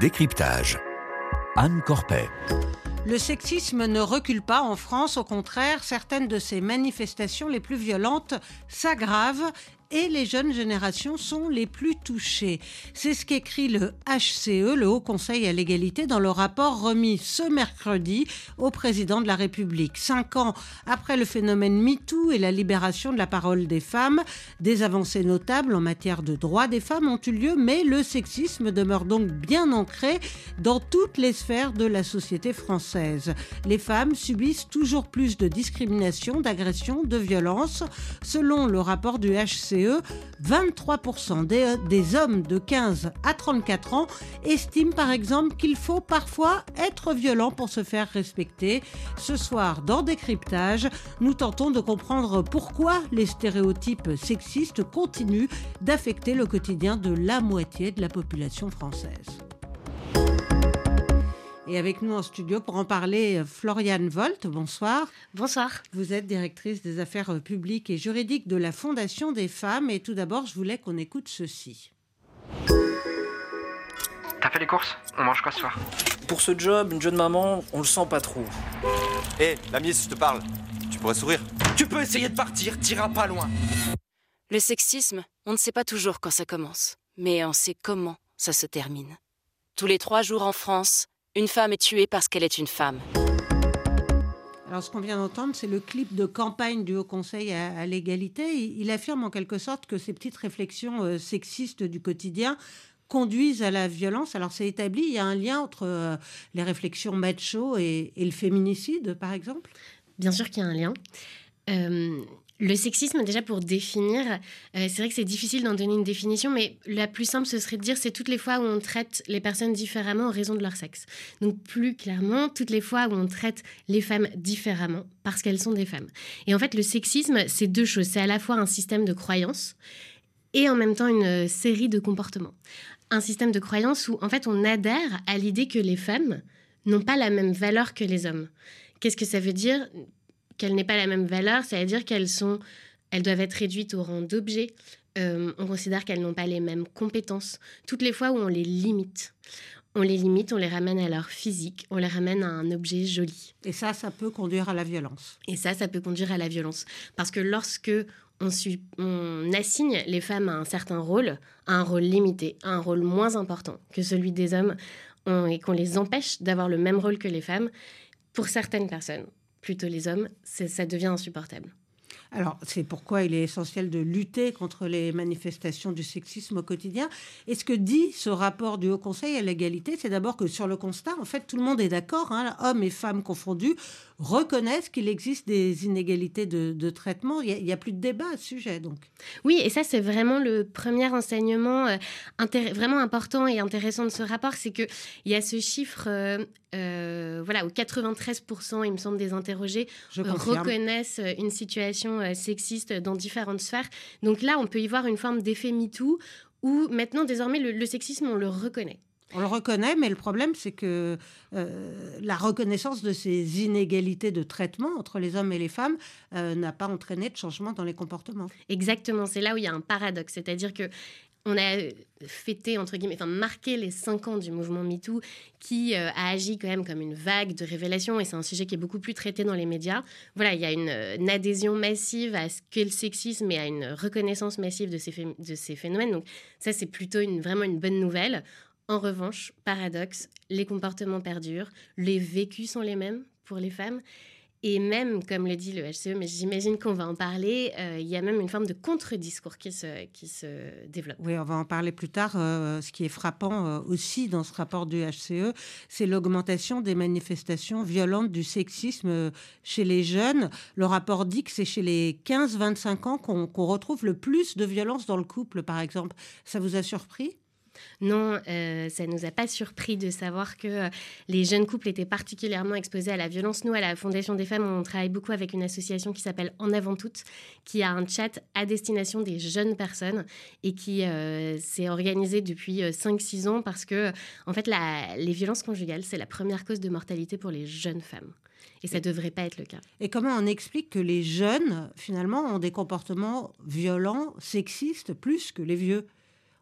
Décryptage. Anne Corpet. Le sexisme ne recule pas en France, au contraire, certaines de ces manifestations les plus violentes s'aggravent et les jeunes générations sont les plus touchées. C'est ce qu'écrit le HCE, le Haut Conseil à l'égalité, dans le rapport remis ce mercredi au président de la République. Cinq ans après le phénomène MeToo et la libération de la parole des femmes, des avancées notables en matière de droits des femmes ont eu lieu, mais le sexisme demeure donc bien ancré dans toutes les sphères de la société française. Les femmes subissent toujours plus de discrimination, d'agression, de violence. Selon le rapport du HCE, 23% des, des, hommes de 15 à 34 ans estiment par exemple qu'il faut parfois être violent pour se faire respecter. Ce soir, dans Décryptage, nous tentons de comprendre pourquoi les stéréotypes sexistes continuent d'affecter le quotidien de la moitié de la population française. Et avec nous en studio pour en parler, Floriane Volt, bonsoir. Bonsoir. Vous êtes directrice des affaires publiques et juridiques de la Fondation des femmes. Et tout d'abord, je voulais qu'on écoute ceci. T'as fait les courses? On mange quoi ce soir? Pour ce job, une jeune maman, on le sent pas trop. Hé, hey, la mise, je te parle. Tu pourrais sourire Tu peux essayer de partir, t'iras pas loin. Le sexisme, on ne sait pas toujours quand ça commence, mais on sait comment ça se termine. Tous les trois jours en France, une femme est tuée parce qu'elle est une femme. Alors, ce qu'on vient d'entendre, c'est le clip de campagne du Haut Conseil à, à l'égalité. Il, il, affirme en quelque sorte que ces petites réflexions euh, sexistes du quotidien conduisent à la violence. Alors, c'est établi, il y a un lien entre euh, les réflexions macho et, et, le féminicide, par exemple? Bien sûr qu'il y a un lien. Euh, le sexisme, déjà pour définir, euh, c'est vrai que c'est difficile d'en donner une définition, mais la plus simple, ce serait de dire c'est toutes les fois où on traite les personnes différemment en raison de leur sexe. Donc plus clairement, toutes les fois où on traite les femmes différemment parce qu'elles sont des femmes. Et en fait, le sexisme, c'est deux choses. C'est à la fois un système de croyances et en même temps une série de comportements. Un système de croyances où en fait on adhère à l'idée que les femmes n'ont pas la même valeur que les hommes. Qu'est-ce que ça veut dire? Qu'elles n'aient pas la même valeur, c'est-à-dire qu'elles sont, elles doivent être réduites au rang d'objet. Euh, on considère qu'elles n'ont pas les mêmes compétences. Toutes les fois où on les limite, on les limite, on les ramène à leur physique, on les ramène à un objet joli. Et ça, ça peut conduire à la violence. Et ça, ça peut conduire à la violence. Parce que lorsque on, on, assigne les femmes à un certain rôle, à un rôle limité, à un rôle moins important que celui des hommes, on, et qu'on les empêche d'avoir le même rôle que les femmes, pour certaines personnes, plutôt les hommes, ça devient insupportable. Alors, c'est pourquoi il est essentiel de lutter contre les manifestations du sexisme au quotidien. Et ce que dit ce rapport du Haut Conseil à l'égalité, c'est d'abord que sur le constat, en fait, tout le monde est d'accord, hein, hommes et femmes confondus, reconnaissent qu'il existe des inégalités de, de traitement. Il n'y a, a, plus de débat à ce sujet, donc. Oui, et ça, c'est vraiment le premier enseignement euh, vraiment important et intéressant de ce rapport, c'est qu'il y a ce chiffre, euh, euh, voilà, où 93%, il me semble, des interrogés reconnaissent une situation sexiste dans différentes sphères. Donc là, on peut y voir une forme d'effet MeToo où maintenant, désormais, le, le sexisme, on le reconnaît. On le reconnaît, mais le problème, c'est que euh, la reconnaissance de ces inégalités de traitement entre les hommes et les femmes euh, n'a pas entraîné de changement dans les comportements. Exactement, c'est là où il y a un paradoxe, c'est-à-dire que on a fêté, entre guillemets, enfin marqué les cinq ans du mouvement MeToo qui euh, a agi quand même comme une vague de révélation et c'est un sujet qui est beaucoup plus traité dans les médias. Voilà, il y a une, une adhésion massive à ce qu'est le sexisme et à une reconnaissance massive de ces, de ces phénomènes. Donc ça, c'est plutôt une, vraiment une bonne nouvelle. En revanche, paradoxe, les comportements perdurent, les vécus sont les mêmes pour les femmes. Et même, comme le dit le HCE, mais j'imagine qu'on va en parler, euh, il y a même une forme de contre-discours qui se, qui se développe. Oui, on va en parler plus tard. Euh, ce qui est frappant euh, aussi dans ce rapport du HCE, c'est l'augmentation des manifestations violentes du sexisme chez les jeunes. Le rapport dit que c'est chez les 15-25 ans qu'on qu retrouve le plus de violence dans le couple, par exemple. Ça vous a surpris? Non, euh, ça ne nous a pas surpris de savoir que euh, les jeunes couples étaient particulièrement exposés à la violence. Nous, à la Fondation des femmes, on travaille beaucoup avec une association qui s'appelle En avant toutes, qui a un chat à destination des jeunes personnes et qui euh, s'est organisé depuis 5-6 ans parce que, en fait, la, les violences conjugales, c'est la première cause de mortalité pour les jeunes femmes. Et ça ne devrait pas être le cas. Et comment on explique que les jeunes, finalement, ont des comportements violents, sexistes, plus que les vieux?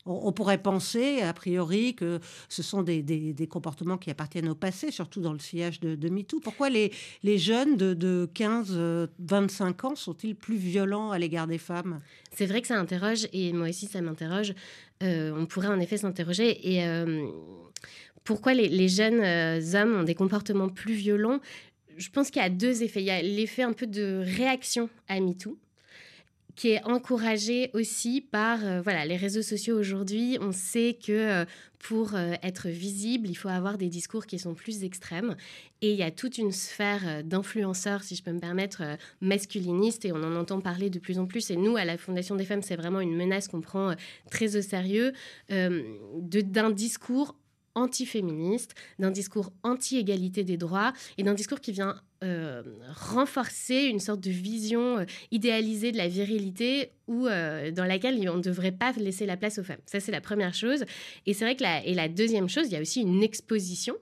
On, pourrait penser, a priori, que ce sont des, des, comportements qui appartiennent au passé, surtout dans le sillage de, MeToo. Pourquoi les, les jeunes de, de 15-25 ans sont-ils plus violents à l'égard des femmes? C'est vrai que ça interroge, et moi aussi ça m'interroge. Euh, on pourrait en effet s'interroger. Et euh, pourquoi les, les jeunes euh, hommes ont des comportements plus violents? Je pense qu'il y a deux effets. Il y a l'effet un peu de réaction à MeToo, qui est encouragé aussi par euh, voilà les réseaux sociaux aujourd'hui. On sait que euh, pour euh, être visible, il faut avoir des discours qui sont plus extrêmes. Et il y a toute une sphère d'influenceurs, si je peux me permettre, masculinistes, et on en entend parler de plus en plus. Et nous, à la Fondation des femmes, c'est vraiment une menace qu'on prend très au sérieux, d'un discours antiféministe, d'un discours anti-égalité des droits et d'un discours qui vient euh, renforcer une sorte de vision euh, idéalisée de la virilité ou euh, dans laquelle on ne devrait pas laisser la place aux femmes. Ça, c'est la première chose. Et c'est vrai que la, et la deuxième chose, il y a aussi une exposition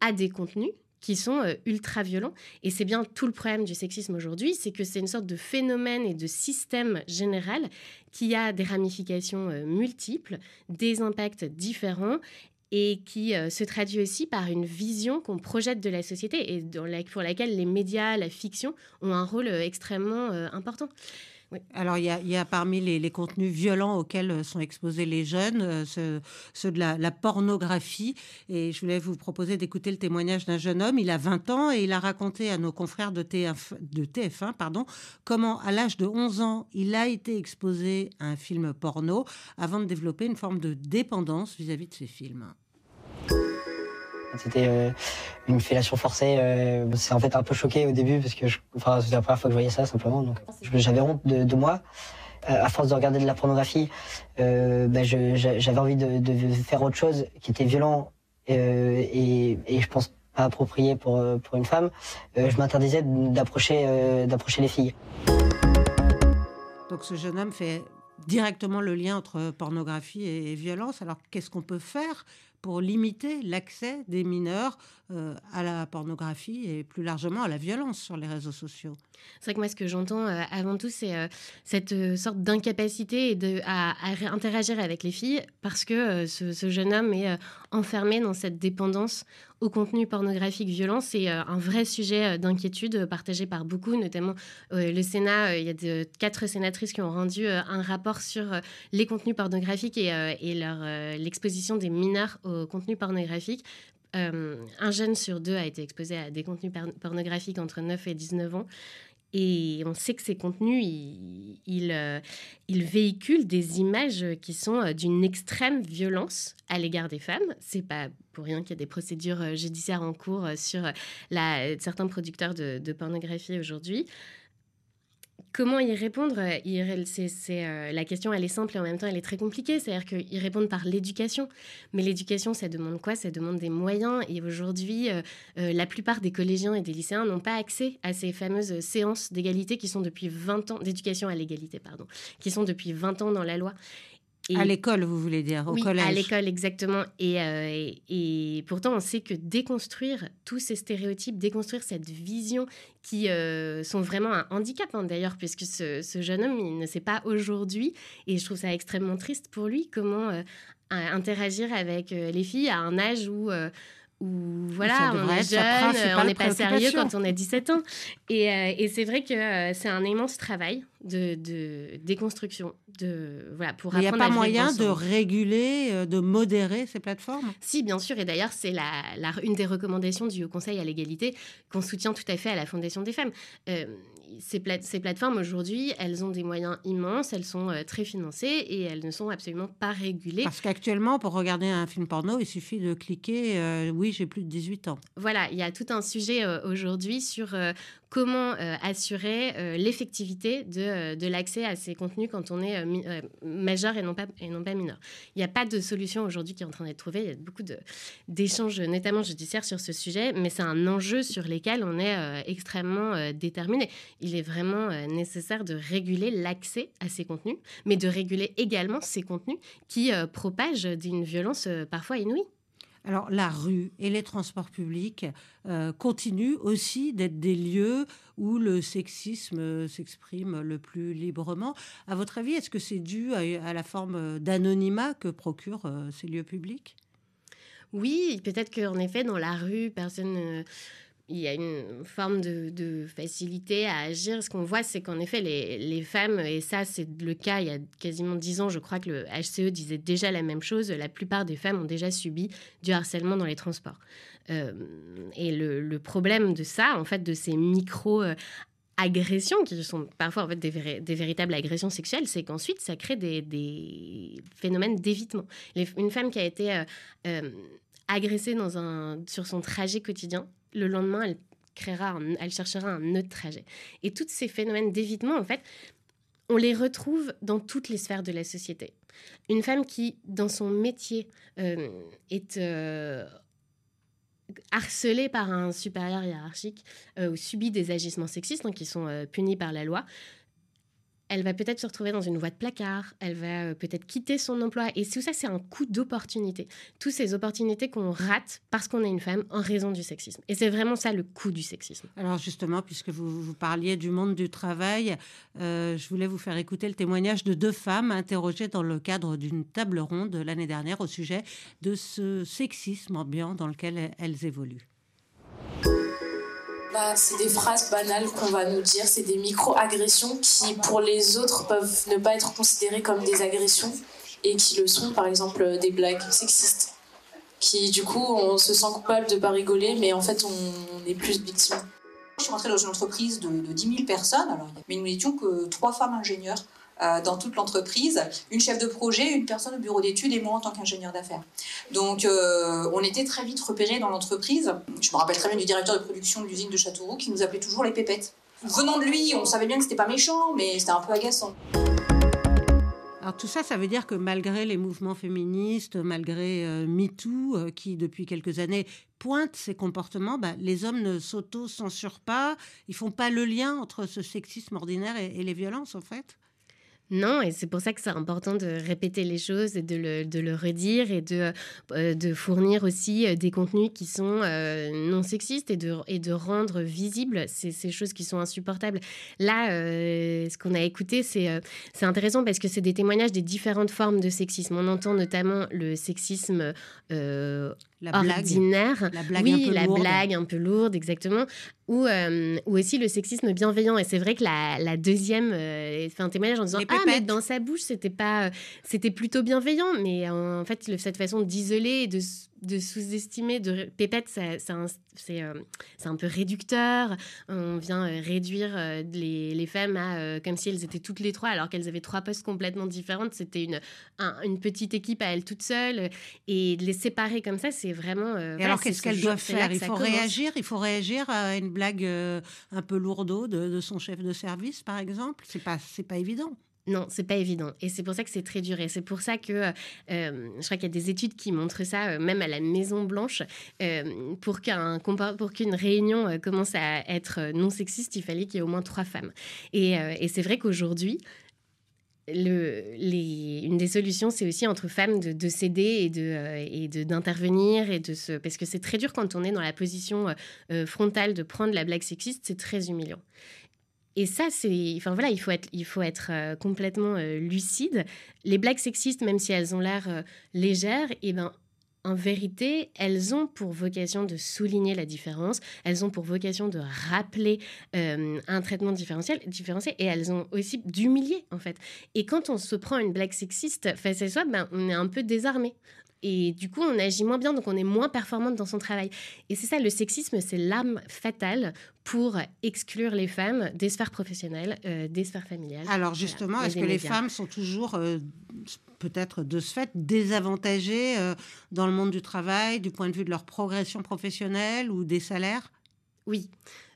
à des contenus qui sont ultra violents. Et c'est bien tout le problème du sexisme aujourd'hui, c'est que c'est une sorte de phénomène et de système général qui a des ramifications multiples, des impacts différents et qui euh, se traduit aussi par une vision qu'on projette de la société et pour laquelle les médias, la fiction ont un rôle euh, extrêmement euh, Alors, il y, a, parmi les, contenus violents auxquels sont exposés les jeunes, ceux, de la, pornographie. Et je voulais vous proposer d'écouter le témoignage d'un jeune homme. Il a 20 ans et il a raconté à nos confrères de, TF, de TF1 pardon, comment, à l'âge de 11 ans, il a été exposé à un film porno avant de développer une forme de dépendance vis à -vis de ces films. C'était euh, une fellation forcée. Euh, c'est en fait un peu choqué au début parce que c'était la première fois que je voyais ça simplement. Donc j'avais honte de, moi. Euh, à force de regarder de la pornographie, ben, j'avais envie de, faire autre chose qui était violent et, et, je pense pas approprié pour, pour une femme. je m'interdisais d'approcher d'approcher les filles. Donc ce jeune homme fait directement le lien entre pornographie et violence. Alors qu'est-ce qu'on peut faire pour limiter l'accès des mineurs euh, à la pornographie et plus largement à la violence sur les réseaux sociaux. C'est vrai que moi, ce que j'entends euh, avant tout, c'est euh, cette sorte d'incapacité de, à, interagir avec les filles parce que ce, jeune homme est enfermé dans cette dépendance au contenu pornographique violent. C'est un vrai sujet d'inquiétude partagé par beaucoup, notamment le Sénat. Il y a de, quatre sénatrices qui ont rendu un rapport sur les contenus pornographiques et, et l'exposition des mineurs au contenu pornographique euh, un jeune sur deux a été exposé à des contenus pornographiques entre 9 et 19 ans. Et on sait que ces contenus, ils, euh, véhiculent des images qui sont euh, d'une extrême violence à l'égard des femmes. C'est pas pour rien qu'il y a des procédures judiciaires en cours sur certains producteurs de pornographie aujourd'hui. Comment y répondre c'est, euh, La question, elle est simple et en même temps, elle est très compliquée. C'est-à-dire qu'ils répondent par l'éducation. Mais l'éducation, ça demande quoi? Ça demande des moyens. Et aujourd'hui, euh, euh, la plupart des collégiens et des lycéens n'ont pas accès à ces fameuses séances d'égalité qui sont depuis 20 ans, d'éducation à l'égalité, pardon, qui sont depuis 20 ans dans la loi à l'école, vous voulez dire, au oui, collège. à l'école, exactement. Euh, et, pourtant, on sait que déconstruire tous ces stéréotypes, déconstruire cette vision qui euh, sont vraiment un handicap, hein, d'ailleurs, puisque ce, jeune homme, il ne sait pas aujourd'hui, et je trouve ça extrêmement triste pour lui, comment euh, interagir avec les filles à un âge où où voilà, on est jeune, on n'est pas sérieux quand on a 17 ans. Et, et c'est vrai que c'est un immense travail de, de déconstruction. De, voilà, pour Il n'y a pas moyen de réguler, euh, de modérer ces plateformes? Si, bien sûr. Et d'ailleurs, c'est la, une des recommandations du Haut Conseil à l'égalité qu'on soutient tout à fait à la Fondation des femmes. Euh, ces, ces, plateformes, aujourd'hui, elles ont des moyens immenses, elles sont euh, très financées et elles ne sont absolument pas régulées. Parce qu'actuellement, pour regarder un film porno, il suffit de cliquer Oui, j'ai plus de 18 ans ». Voilà, il y a tout un sujet aujourd'hui sur comment assurer l'effectivité de, euh, de l'accès à ces contenus quand on est majeur et non, pas, et non pas mineur. Il n'y a pas de solution aujourd'hui qui est en train d'être trouvée. Il y a beaucoup d'échanges, notamment judiciaires, sur ce sujet, mais c'est un enjeu sur lequel on est extrêmement déterminé. Il est vraiment nécessaire de réguler l'accès à ces contenus, mais de réguler également ces contenus qui propagent d'une violence parfois inouïe. Alors la rue et les transports publics euh, continuent aussi d'être des lieux où le sexisme s'exprime le plus librement. À votre avis, est-ce que c'est dû à, la forme d'anonymat que procurent euh, ces lieux publics? Oui, peut-être qu'en effet, dans la rue, personne il y a une forme de, facilité à agir. Ce qu'on voit, c'est qu'en effet, les, femmes, et ça c'est le cas il y a quasiment dix ans, je crois que le HCE disait déjà la même chose, la plupart des femmes ont déjà subi du harcèlement dans les transports. Euh, et le, problème de ça, en fait, de ces micro... agressions qui sont parfois en fait des, véritables agressions sexuelles, c'est qu'ensuite ça crée des, phénomènes d'évitement. Une femme qui a été euh, euh, agressée dans un, sur son trajet quotidien, le lendemain, elle créera, elle cherchera un autre trajet. Et tous ces phénomènes d'évitement, en fait, on les retrouve dans toutes les sphères de la société. Une femme qui, dans son métier, euh, est euh, harcelée par un supérieur hiérarchique euh, ou subit des agissements sexistes donc qui sont punis par la loi, elle va peut-être se retrouver dans une voie de placard, elle va euh, peut-être quitter son emploi. Et tout ça, c'est un coup d'opportunité. Toutes ces opportunités qu'on rate parce qu'on est une femme en raison du sexisme. Et c'est vraiment ça le coût du sexisme. Alors justement, puisque vous, vous parliez du monde du travail, euh, je voulais vous faire écouter le témoignage de deux femmes interrogées dans le cadre d'une table ronde l'année dernière au sujet de ce sexisme ambiant dans lequel elles évoluent. Bah, c'est des phrases banales qu'on va nous dire, c'est des micro-agressions qui, pour les autres, peuvent ne pas être considérées comme des agressions et qui le sont, par exemple, des blagues sexistes. Qui, du coup, on se sent coupable de pas rigoler, mais en fait, on est plus victime. Je suis rentrée dans une entreprise de, de 10 000 personnes, alors, mais nous n'étions que trois femmes ingénieures. Euh, dans toute l'entreprise, une chef de projet, une personne au bureau d'études et moi en tant qu'ingénieur d'affaires. Donc euh, on était très vite repérés dans l'entreprise. Je me rappelle très bien du directeur de production de l'usine de Châteauroux qui nous appelait toujours les pépettes. Venant de lui, on savait bien que c'était pas méchant, mais c'était un peu agaçant. Alors tout ça, ça veut dire que malgré les mouvements féministes, malgré euh, MeToo, qui depuis quelques années pointe ces comportements, bah, les hommes ne s'auto-censurent pas, ils font pas le lien entre ce sexisme ordinaire et les violences en fait? Non, et c'est pour ça que c'est important de répéter les choses et de le, redire et de, euh, de fournir aussi euh, des contenus qui sont euh, non sexistes et de, et de rendre visibles ces, choses qui sont insupportables. Là, ce qu'on a écouté, c'est intéressant parce que c'est des témoignages des différentes formes de sexisme. On entend notamment le sexisme la ordinaire. La blague oui, un peu la lourde. blague un peu lourde, exactement. Ou, euh, ou aussi le sexisme bienveillant. Et c'est vrai que la, la deuxième euh, fait un témoignage en disant Ah, mais dans sa bouche, c'était pas, c'était plutôt bienveillant. Mais en fait, le, cette façon d'isoler et de de sous-estimer, de pépette, c'est un, euh, un, peu réducteur. On vient euh, réduire euh, les, les, femmes à comme si elles étaient toutes les trois, alors qu'elles avaient trois postes complètement différents. C'était une, une petite équipe à elles toutes seules. Et de les séparer comme ça, c'est vraiment. et alors, qu'est-ce qu'elles doivent faire? Il faut réagir? Il faut réagir à une blague un peu lourde de, de son chef de service, par exemple? C'est pas, c'est pas évident. Non, c'est pas évident. Et c'est pour ça que c'est très dur. Et c'est pour ça que euh, je crois qu'il y a des études qui montrent ça, euh, même à la Maison Blanche. Euh, pour qu'un pour qu'une réunion commence à être non sexiste, il fallait qu'il y ait au moins trois femmes. Et, et c'est vrai qu'aujourd'hui, une des solutions, c'est aussi entre femmes de, de de et de d'intervenir et de se parce que c'est très dur quand on est dans la position frontale de prendre la blague sexiste, c'est très humiliant. Et ça, c'est, enfin voilà, il faut être, il faut être euh, complètement euh, lucide. Les blagues sexistes, même si elles ont l'air euh, légères, et eh ben, en vérité, elles ont pour vocation de souligner la différence, elles ont pour vocation de rappeler un traitement différentiel, différencié, et elles ont aussi d'humilier, en fait. Et quand on se prend une blague sexiste face à soi, ben, on est un peu désarmé. Et du coup, on agit moins bien, donc on est moins performante dans son travail. Et c'est ça, le sexisme, c'est l'arme fatale pour exclure les femmes des sphères professionnelles, euh, des sphères familiales. Alors justement, est-ce que les femmes sont toujours, euh, peut-être de ce fait, désavantagées euh, dans le monde du travail, du point de vue de leur progression professionnelle ou des salaires? Oui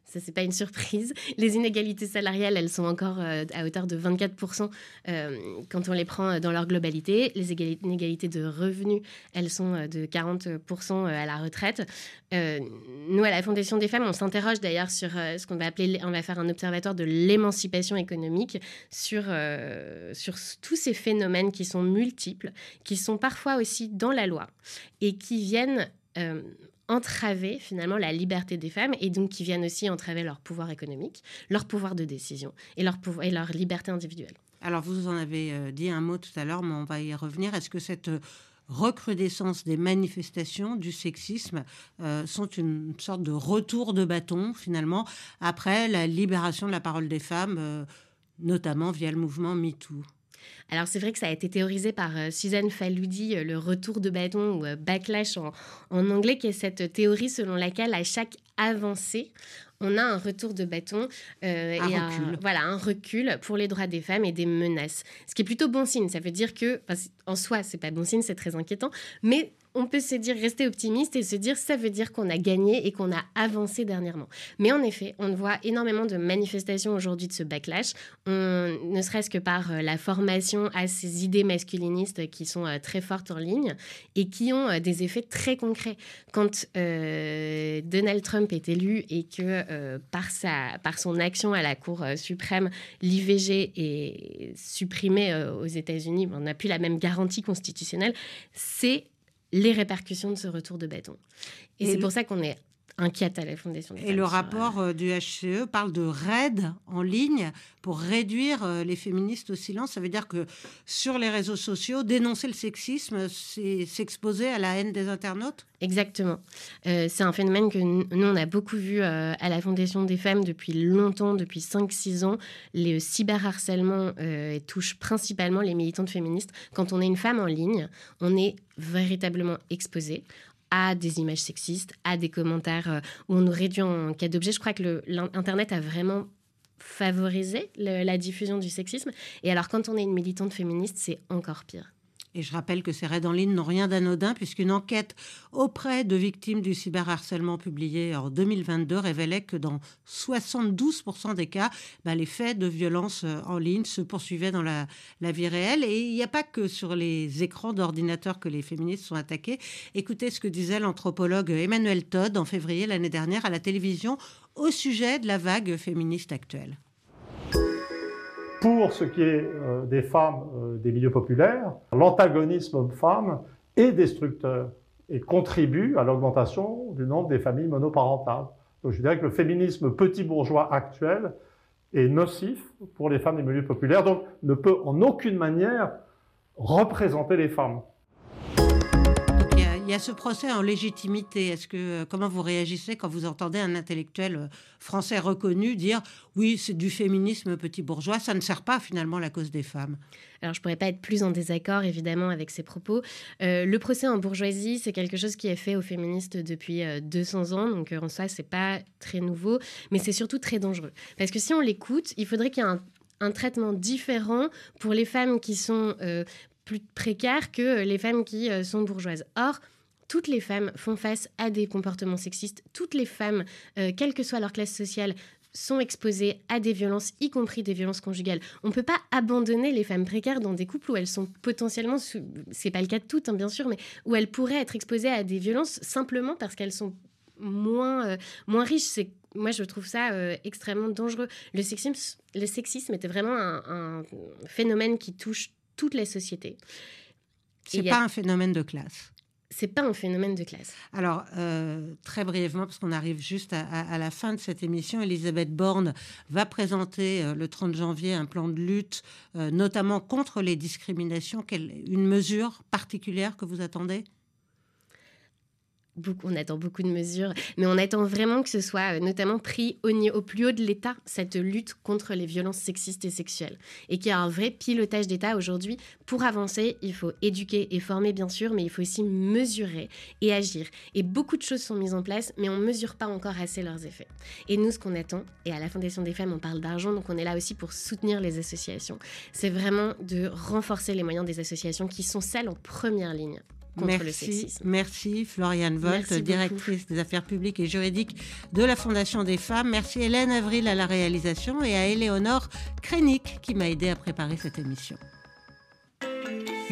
ça c'est pas une surprise. Les inégalités salariales, elles sont encore euh, à hauteur de 24% euh, quand on les prend euh, dans leur globalité. Les inégalités de revenus, elles sont de 40% à la retraite. nous, à la Fondation des femmes, on s'interroge d'ailleurs sur ce qu'on va appeler, on va faire un observatoire de l'émancipation économique sur, sur tous ces phénomènes qui sont multiples, qui sont parfois aussi dans la loi et qui viennent entraver finalement la liberté des femmes et donc qui viennent aussi entraver leur pouvoir économique, leur pouvoir de décision et leur, pouvoir, et leur liberté individuelle. Alors vous en avez dit un mot tout à l'heure, mais on va y revenir. Est-ce que cette recrudescence des manifestations du sexisme euh, sont une sorte de retour de bâton finalement après la libération de la parole des femmes, euh, notamment via le mouvement MeToo? Alors c'est vrai que ça a été théorisé par euh, Suzanne Faludi, le retour de bâton ou backlash en, en, anglais, qui est cette théorie selon laquelle à chaque avancée, on a un retour de bâton euh, et recul. Un, voilà, un recul pour les droits des femmes et des menaces. Ce qui est plutôt bon signe. Ça veut dire que, en soi, c'est pas bon signe, c'est très inquiétant, mais on peut se dire, rester optimiste et se dire, ça veut dire qu'on a gagné et qu'on a avancé dernièrement. Mais en effet, on voit énormément de manifestations aujourd'hui de ce backlash, ne serait-ce que par euh, la formation à ces idées masculinistes qui sont euh, très fortes en ligne et qui ont euh, des effets très concrets. Quand Donald Trump est élu et que par, sa, par son action à la Cour suprême, l'IVG est supprimé aux États-Unis, on n'a plus la même garantie constitutionnelle, c'est les répercussions de ce retour de bâton. Et, c'est pour ça qu'on est inquiète à la Fondation Et le rapport euh, du HCE parle de raid en ligne pour réduire euh, les féministes au silence. Ça veut dire que sur les réseaux sociaux, dénoncer le sexisme, c'est s'exposer à la haine des internautes? Exactement. Euh, c'est un phénomène que nous, on a beaucoup vu à la Fondation des femmes depuis longtemps, depuis 5-6 ans. Le cyberharcèlement touche principalement les militantes féministes. Quand on est une femme en ligne, on est véritablement exposé à des images sexistes, à des commentaires euh, où on nous réduit en cas d'objet. Je crois que l'Internet a vraiment favorisé la diffusion du sexisme. Et alors quand on est une militante féministe, c'est encore pire. Et je rappelle que ces raids en ligne n'ont rien d'anodin puisqu'une enquête auprès de victimes du cyberharcèlement publiée en 2022 révélait que dans 72% des cas, bah, les faits de violence euh, en ligne se poursuivaient dans la, la vie réelle. Et il n'y a pas que sur les écrans d'ordinateur que les féministes sont attaquées. Écoutez ce que disait l'anthropologue Emmanuel Todd en février l'année dernière à la télévision au sujet de la vague féministe actuelle. Pour ce qui est euh, des femmes euh, des milieux populaires, l'antagonisme homme-femme est destructeur et contribue à l'augmentation du nombre des familles monoparentales. Donc je dirais que le féminisme petit bourgeois actuel est nocif pour les femmes des milieux populaires, donc ne peut en aucune manière représenter les femmes il y a ce procès en légitimité. Est-ce que comment vous réagissez quand vous entendez un intellectuel euh, français reconnu dire oui, c'est du féminisme petit bourgeois, ça ne sert pas finalement la cause des femmes alors, je pourrais pas être plus en désaccord, évidemment, avec ces propos. Euh, le procès en bourgeoisie, c'est quelque chose qui est fait aux féministes depuis 200 euh, ans, donc en soi, c'est pas très nouveau, mais c'est surtout très dangereux. Parce que si on l'écoute, il faudrait qu'il y ait un, traitement différent pour les femmes qui sont plus précaires que les femmes qui sont bourgeoises. Or, toutes les femmes font face à des comportements sexistes. Toutes les femmes, euh, quelle que soit leur classe sociale, sont exposées à des violences, y compris des violences conjugales. On ne peut pas abandonner les femmes précaires dans des couples où elles sont potentiellement, c'est pas le cas de toutes, hein, bien sûr, mais où elles pourraient être exposées à des violences simplement parce qu'elles sont moins, euh, moins riches. C'est moi, je trouve ça euh, extrêmement dangereux. Le sexisme, le sexisme était vraiment un, phénomène qui touche toutes les sociétés. C'est pas un phénomène de classe c'est pas un phénomène de classe. Alors, euh, très brièvement, parce qu'on arrive juste à, la fin de cette émission, Elisabeth Borne va présenter euh, le 30 janvier un plan de lutte, euh, notamment contre les discriminations. Quelle, une mesure particulière que vous attendez? On attend beaucoup de mesures, mais on attend vraiment que ce soit euh, notamment pris au, au plus haut de l'État, cette lutte contre les violences sexistes et sexuelles. Et qu'il y a un vrai pilotage d'État aujourd'hui. Pour avancer, il faut éduquer et former, bien sûr, mais il faut aussi mesurer et agir. Et beaucoup de choses sont mises en place, mais on ne mesure pas encore assez leurs effets. Et nous, ce qu'on attend, et à la Fondation des femmes, on parle d'argent, donc on est là aussi pour soutenir les associations, c'est vraiment de renforcer les moyens des associations qui sont celles en première ligne merci, Merci Floriane Volt, directrice des affaires publiques et juridiques de la Fondation des femmes. Merci Hélène Avril à la réalisation et à Éléonore Krenik qui m'a aidé à préparer cette émission.